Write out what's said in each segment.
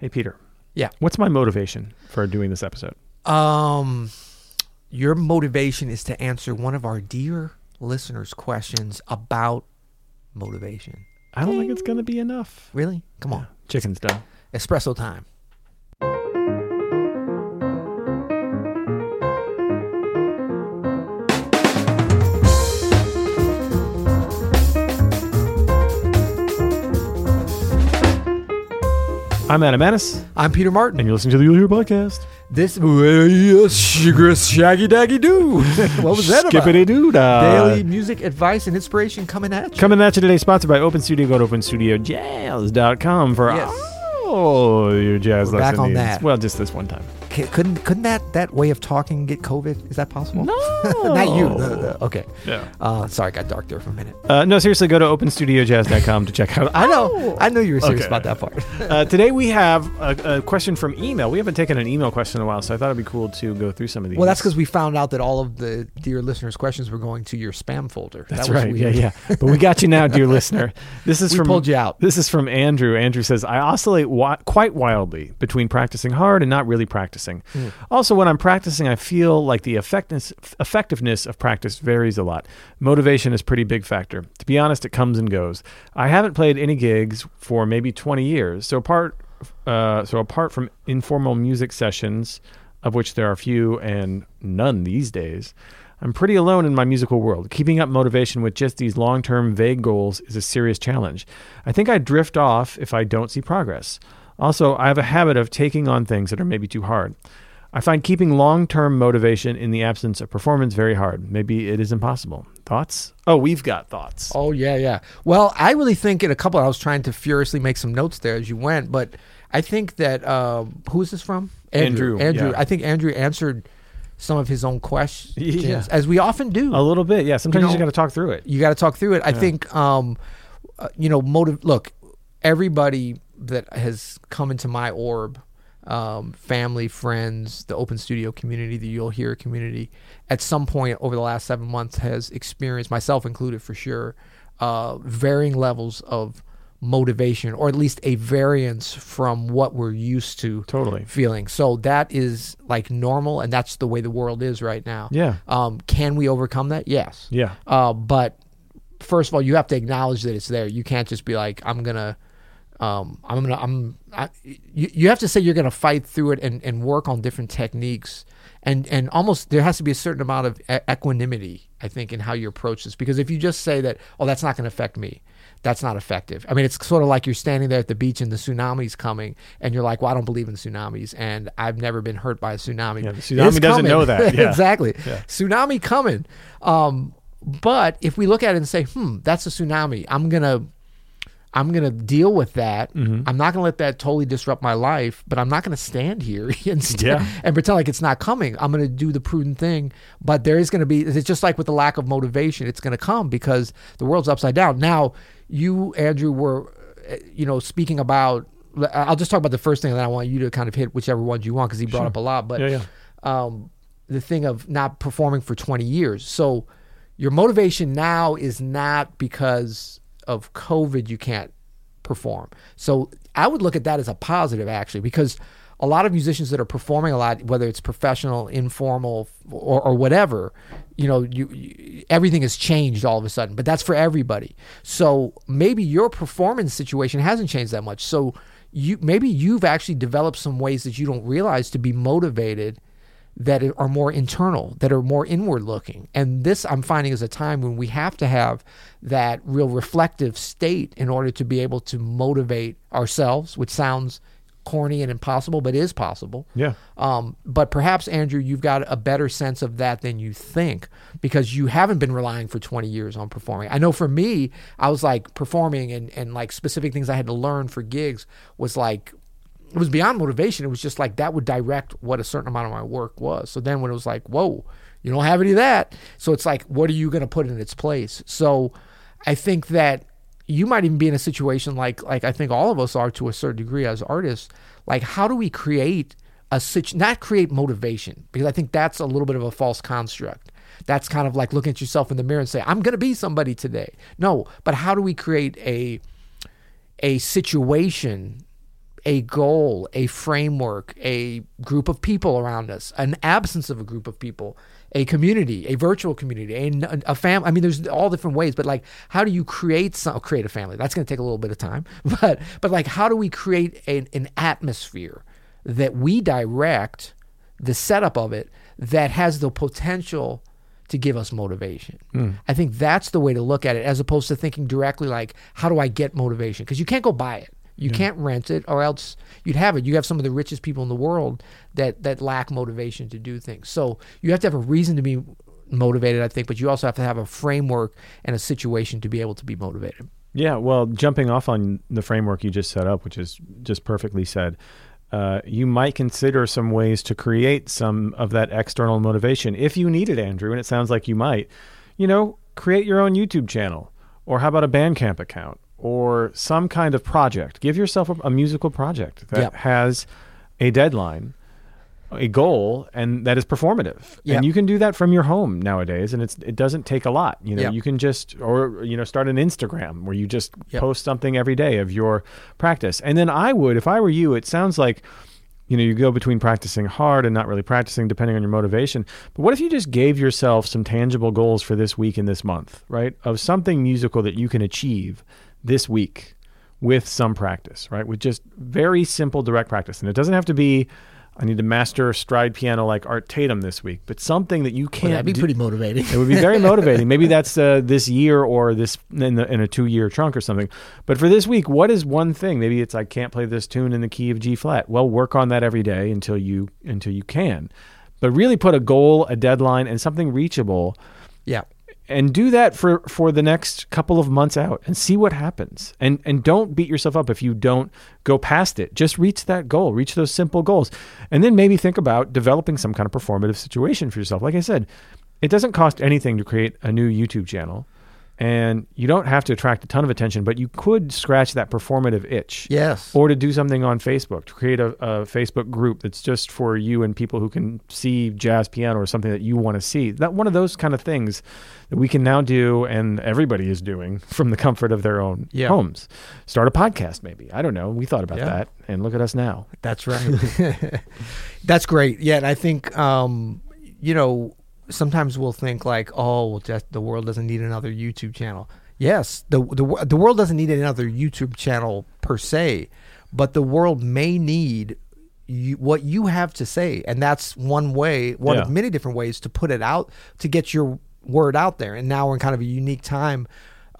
Hey, Peter. Yeah. What's my motivation for doing this episode? Um, your motivation is to answer one of our dear listeners' questions about motivation. I don't think it's going to be enough. Really? Come on. Chicken's done. Espresso time. I'm Adam Maness, I'm Peter Martin. and you're listening to the You'll Hear podcast. This shaggy daggy doo. what was that about? Skippity doo Daily music advice and inspiration coming at you. Coming at you today, sponsored by Open Studio. Go to openstudiojazz.com for Yes. all your jazz We're back lesson on that. Well, just this one time. Couldn't couldn't that that way of talking get COVID? Is that possible? No. Not you. No, no, no. Okay. Yeah. Uh, sorry, I got dark there for a minute. Uh, no, seriously, go to openstudiojazz.com to check out. I know. I know you were serious Okay. about that part. Uh, today we have a, a question from email. We haven't taken an email question in a while, so I thought it'd be cool to go through some of these. Well, that's because we found out that all of the dear listeners' questions were going to your spam folder. That's that was right. Weird. Yeah, yeah. But we got you now, dear listener. This is We from pulled you out. This is from Andrew. Andrew says, "I oscillate quite wildly between practicing hard and not really practicing. Hmm. Also, when I'm practicing, I feel like the effectiveness effectiveness of practice varies a lot. Motivation is a pretty big factor. To be honest, it comes and goes. I haven't played any gigs for maybe 20 years. So apart uh, so apart from informal music sessions, of which there are few and none these days." I'm pretty alone in my musical world. Keeping up motivation with just these long term vague goals is a serious challenge. I think I drift off if I don't see progress. Also, I have a habit of taking on things that are maybe too hard. I find keeping long term motivation in the absence of performance very hard. Maybe it is impossible. Thoughts? Oh, we've got thoughts. Oh yeah, yeah. Well, I really think in a couple. I was trying to furiously make some notes there as you went, but I think that uh, who is this from? Andrew, Andrew. yeah. I think Andrew answered some of his own questions, Yeah. as we often do. A little bit, yeah. Sometimes you, know- just got to talk through it. you got to talk through it. I think, um, uh, you know, motive. Look, everybody that has come into my orb, um, family, friends, the open studio community, the You'll Hear community, at some point over the last seven months has experienced, myself included for sure, uh, varying levels of motivation, or at least a variance from what we're used to Totally. feeling. So that is like normal, and that's the way the world is right now. Yeah. Um, can we overcome that? Yes. Yeah. Uh, but first of all, you have to acknowledge that it's there. You can't just be like, I'm gonna, um, I'm gonna, I'm. I, you, you have to say you're gonna fight through it and, and work on different techniques, and and almost there has to be a certain amount of e- equanimity, I think, in how you approach this. Because if you just say that, oh, that's not gonna affect me. That's not effective. I mean, it's sort of like you're standing there at the beach and the tsunami's coming, and you're like, "Well, I don't believe in tsunamis, and I've never been hurt by a tsunami." Yeah, the tsunami doesn't coming. know that. Yeah. exactly. Yeah. Tsunami coming. Um, but if we look at it and say, "Hmm, that's a tsunami," I'm gonna, I'm gonna deal with that. Mm-hmm. I'm not gonna let that totally disrupt my life. But I'm not gonna stand here and st- Yeah. and pretend like it's not coming. I'm gonna do the prudent thing. But there is gonna be. It's just like with the lack of motivation. It's gonna come because the world's upside down. Now, you, Andrew, were, uh, you know, speaking about. I'll just talk about the first thing, and then I want you to kind of hit whichever ones you want because he brought up a lot. But Yeah, yeah. um, the thing of not performing for 20 years. So your motivation now is not because of COVID you can't perform. So I would look at that as a positive actually because a lot of musicians that are performing a lot, whether it's professional, informal, or, or whatever, you know, you, you everything has changed all of a sudden. But that's for everybody. So maybe your performance situation hasn't changed that much. So you maybe you've actually developed some ways that you don't realize to be motivated that are more internal, that are more inward looking. And this I'm finding is a time when we have to have that real reflective state in order to be able to motivate ourselves, which sounds corny and impossible, but is possible. Yeah. Um, but perhaps, Andrew, you've got a better sense of that than you think because you haven't been relying for 20 years on performing. I know for me, I was like performing and, and like specific things I had to learn for gigs was like, it was beyond motivation. It was just like that would direct what a certain amount of my work was. So then when it was like, whoa, you don't have any of that. So it's like, what are you going to put in its place? So I think that you might even be in a situation like like I think all of us are to a certain degree as artists. Like, how do we create a situ- not create motivation because I think that's a little bit of a false construct. That's kind of like looking at yourself in the mirror and say, "I'm going to be somebody today." No, but how do we create a a situation a goal, a framework, a group of people around us, an absence of a group of people, a community, a virtual community, a, a family. I mean, there's all different ways, but like, how do you create some create a family? That's going to take a little bit of time, but but like, how do we create an, an atmosphere that we direct the setup of it that has the potential to give us motivation. Hmm. I think that's the way to look at it, as opposed to thinking directly like, how do I get motivation? Because you can't go buy it. You can't rent it, or else you'd have it. You have some of the richest people in the world that that lack motivation to do things. So you have to have a reason to be motivated, I think, but you also have to have a framework and a situation to be able to be motivated. Yeah, well, jumping off on the framework you just set up, which is just perfectly said, uh, you might consider some ways to create some of that external motivation if you need it, Andrew. And it sounds like you might. You know, create your own YouTube channel, or how about a Bandcamp account, or some kind of project. Give yourself a, a musical project that Yep. has a deadline. A goal and that is performative, Yep. and you can do that from your home nowadays, and it's it doesn't take a lot. You know, Yep. you can just or you know start an Instagram where you just post something every day of your practice. And then I would, if I were you, it sounds like, you know, you go between practicing hard and not really practicing depending on your motivation. But what if you just gave yourself some tangible goals for this week and this month, right? Of something musical that you can achieve this week with some practice, right? With just very simple direct practice. And it doesn't have to be I need to master stride piano like Art Tatum this week, but something that you can't That'd be do- pretty motivating. it would be very motivating. Maybe that's uh, this year or this in, the, in a two year trunk or something. But for this week, what is one thing? Maybe it's I can't play this tune in the key of G flat. Well, work on that every day until you until you can. But really put a goal, a deadline, and something reachable, yeah. And do that for for the next couple of months out, and see what happens. And and don't beat yourself up if you don't go past it. Just reach that goal, reach those simple goals, and then maybe think about developing some kind of performative situation for yourself. Like I said, it doesn't cost anything to create a new YouTube channel, and you don't have to attract a ton of attention, but you could scratch that performative itch Yes. or to do something on Facebook, to create a, a Facebook group that's just for you and people who can see jazz piano or something that you want to see. That one of those kind of things that we can now do, and everybody is doing from the comfort of their own Yeah. homes. Start a podcast, maybe. I don't know. We thought about Yeah. that, and look at us now. That's right. That's great. Yeah, and I think um, you know sometimes we'll think like, oh, well, just, the world doesn't need another YouTube channel. Yes, the the the world doesn't need another YouTube channel per se, but the world may need you, what you have to say, and that's one way, one Yeah. of many different ways to put it out to get your word out there. And now we're in kind of a unique time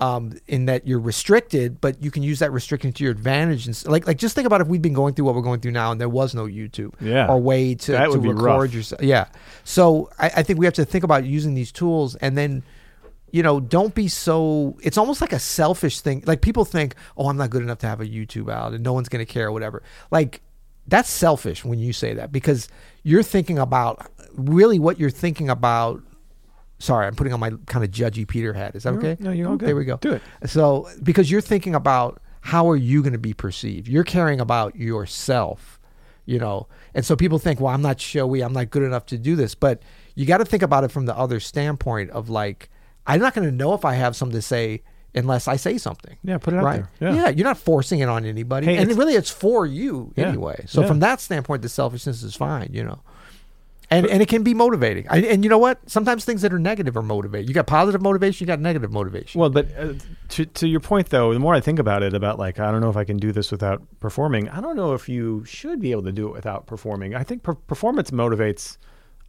um, in that you're restricted, but you can use that restriction to your advantage. And like, like just think about if we'd been going through what we're going through now, and there was no YouTube Yeah. or way to, That to record rough. yourself. Yeah. So I, I think we have to think about using these tools, and then, you know, don't be so. It's almost like a selfish thing. Like people think, oh, I'm not good enough to have a YouTube out, and no one's going to care or whatever. Like that's selfish when you say that because you're thinking about really what you're thinking about. Sorry, I'm putting on my kind of judgy Peter hat. Is that okay? No, you're all good. There we go. Do it. So, because you're thinking about how are you going to be perceived? You're caring about yourself, you know. And so people think, well, I'm not showy, I'm not good enough to do this. But you got to think about it from the other standpoint of like, I'm not going to know if I have something to say unless I say something. Yeah, put it out right? there. Yeah. you're not forcing it on anybody, Hey, and it's- really, it's for you Yeah. anyway. So Yeah. from that standpoint, the selfishness is fine, you know. And, and it can be motivating. I, and you know what? Sometimes things that are negative are motivating. You got positive motivation, you got negative motivation. Well, but uh, to to your point though, the more I think about it, about like I don't know if I can do this without performing. I don't know if you should be able to do it without performing. I think per- performance motivates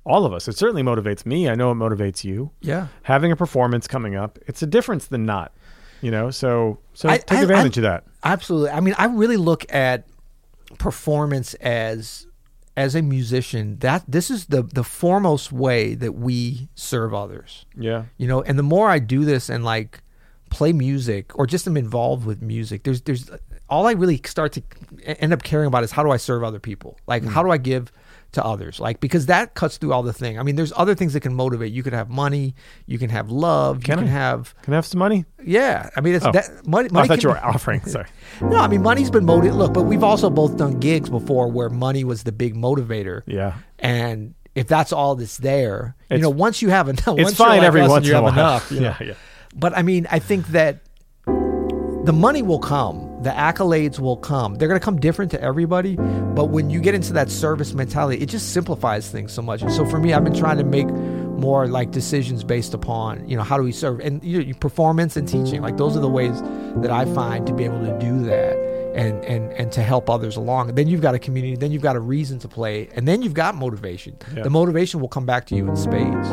all of us. It certainly motivates me. I know it motivates you. yeah. Having a performance coming up, it's a difference than not. You know, so so I- take I- advantage of that. Absolutely. I mean, I really look at performance as as a musician. That this is the the foremost way that we serve others. Yeah. You know, and the more I do this and like play music or just am involved with music, there's there's all I really start to end up caring about is how do I serve other people? Like hmm. how do I give to others? Like because that cuts through all the thing. I mean, there's other things that can motivate. You could have money, you can have love, Can you I? can have Can I have some money? yeah. I mean, it's Oh. that money. Money I thought can- you were offering. Sorry. no, I mean money's been motivated. Look, but we've also both done gigs before where money was the big motivator. Yeah. And if that's all that's there, you know, once you have enough, It's you're fine like every once you have enough. you know. Yeah, yeah. But I mean, I think that the money will come. the accolades will come. They're going to come different to everybody, but when you get into that service mentality, it just simplifies things so much. And so for me, I've been trying to make more like decisions based upon you know how do we serve and you know, performance and teaching. Like those are the ways that I find to be able to do that and and and to help others along. Then you've got a community, then you've got a reason to play, and then you've got motivation. Yeah. The motivation will come back to you in spades.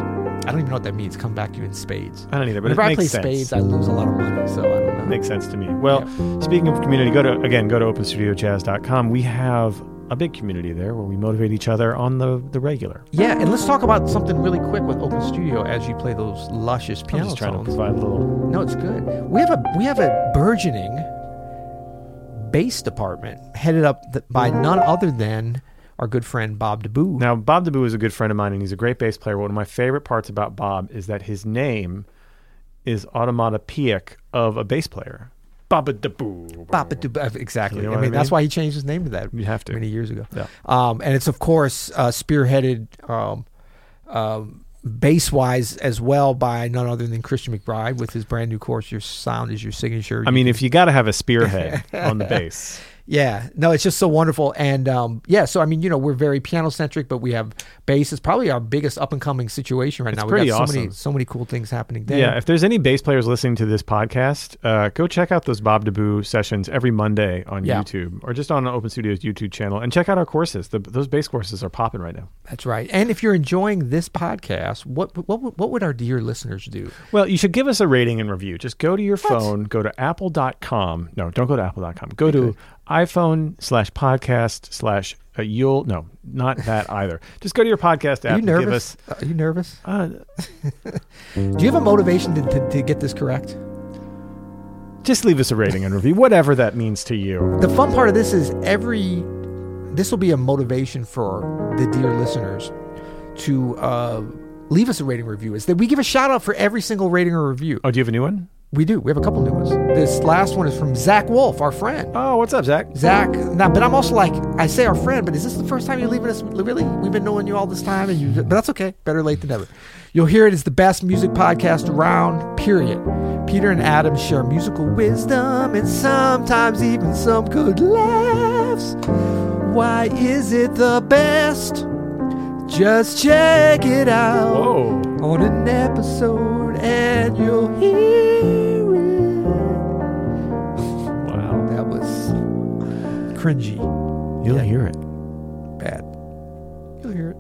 I don't even know what that means. Come back to you in spades. I don't either, but Whenever it I play sense. spades, I lose a lot of money, so I don't know. Makes sense to me. Well, speaking of community, go to again go to openstudiojazz.com. We have a big community there where we motivate each other on the the regular. Yeah, and let's talk about something really quick with Open Studio as you play those luscious piano I'm just trying to tones. provide a little. No, it's good. We have a we have a burgeoning bass department headed up by none other than our good friend Bob DeBoo. Now, Bob DeBoo is a good friend of mine, and he's a great bass player. One of my favorite parts about Bob is that his name is automatopoeic of a bass player. Baba DeBoo. Bob DeBoo, exactly. You know I mean, I that's why he changed his name to that You have to. many years ago. Yeah. Um, and it's of course uh, spearheaded um, um, bass wise as well by none other than Christian McBride with his brand new course. Your sound is your signature. I mean, if you got to have a spearhead on the bass, Yeah, no, it's just so wonderful, and um, yeah. So I mean, you know, we're very piano centric, but we have bass. It's probably our biggest up and coming situation right It's now. We got so many, awesome. so many cool things happening there. yeah. If there's any bass players listening to this podcast, uh, go check out those Bob DeBoo sessions every Monday on Yeah. YouTube or just on Open Studios YouTube channel, and check out our courses. The, those bass courses are popping right now. that's right. And if you're enjoying this podcast, what what what would our dear listeners do? Well, you should give us a rating and review. Just go to your phone, go to apple.com. No, don't go to apple.com. Go to iPhone slash podcast slash uh, you'll no, not that either. Just go to your podcast app Are you and give nervous? us Are you nervous? uh, Do you have a motivation to, to, to get this correct? just leave us a rating and review, whatever that means to you. The fun part of this is every this will be a motivation for the dear listeners to uh, leave us a rating review. Is that we give a shout out for every single rating or review. Oh, do you have a new one? We do. We have a couple new ones. This last one is from Zach Wolf, our friend. Oh, what's up, Zach? Zach, now, but I'm also like, I say our friend, but is this the first time you're leaving us? Really? We've been knowing you all this time, and you, but that's okay. Better late than never. You'll hear it is the best music podcast around, period. Peter and Adam share musical wisdom and sometimes even some good laughs. Why is it the best? Just check it out Whoa. on an episode and you'll hear cringy. You'll Yeah. hear it. Bad. You'll hear it.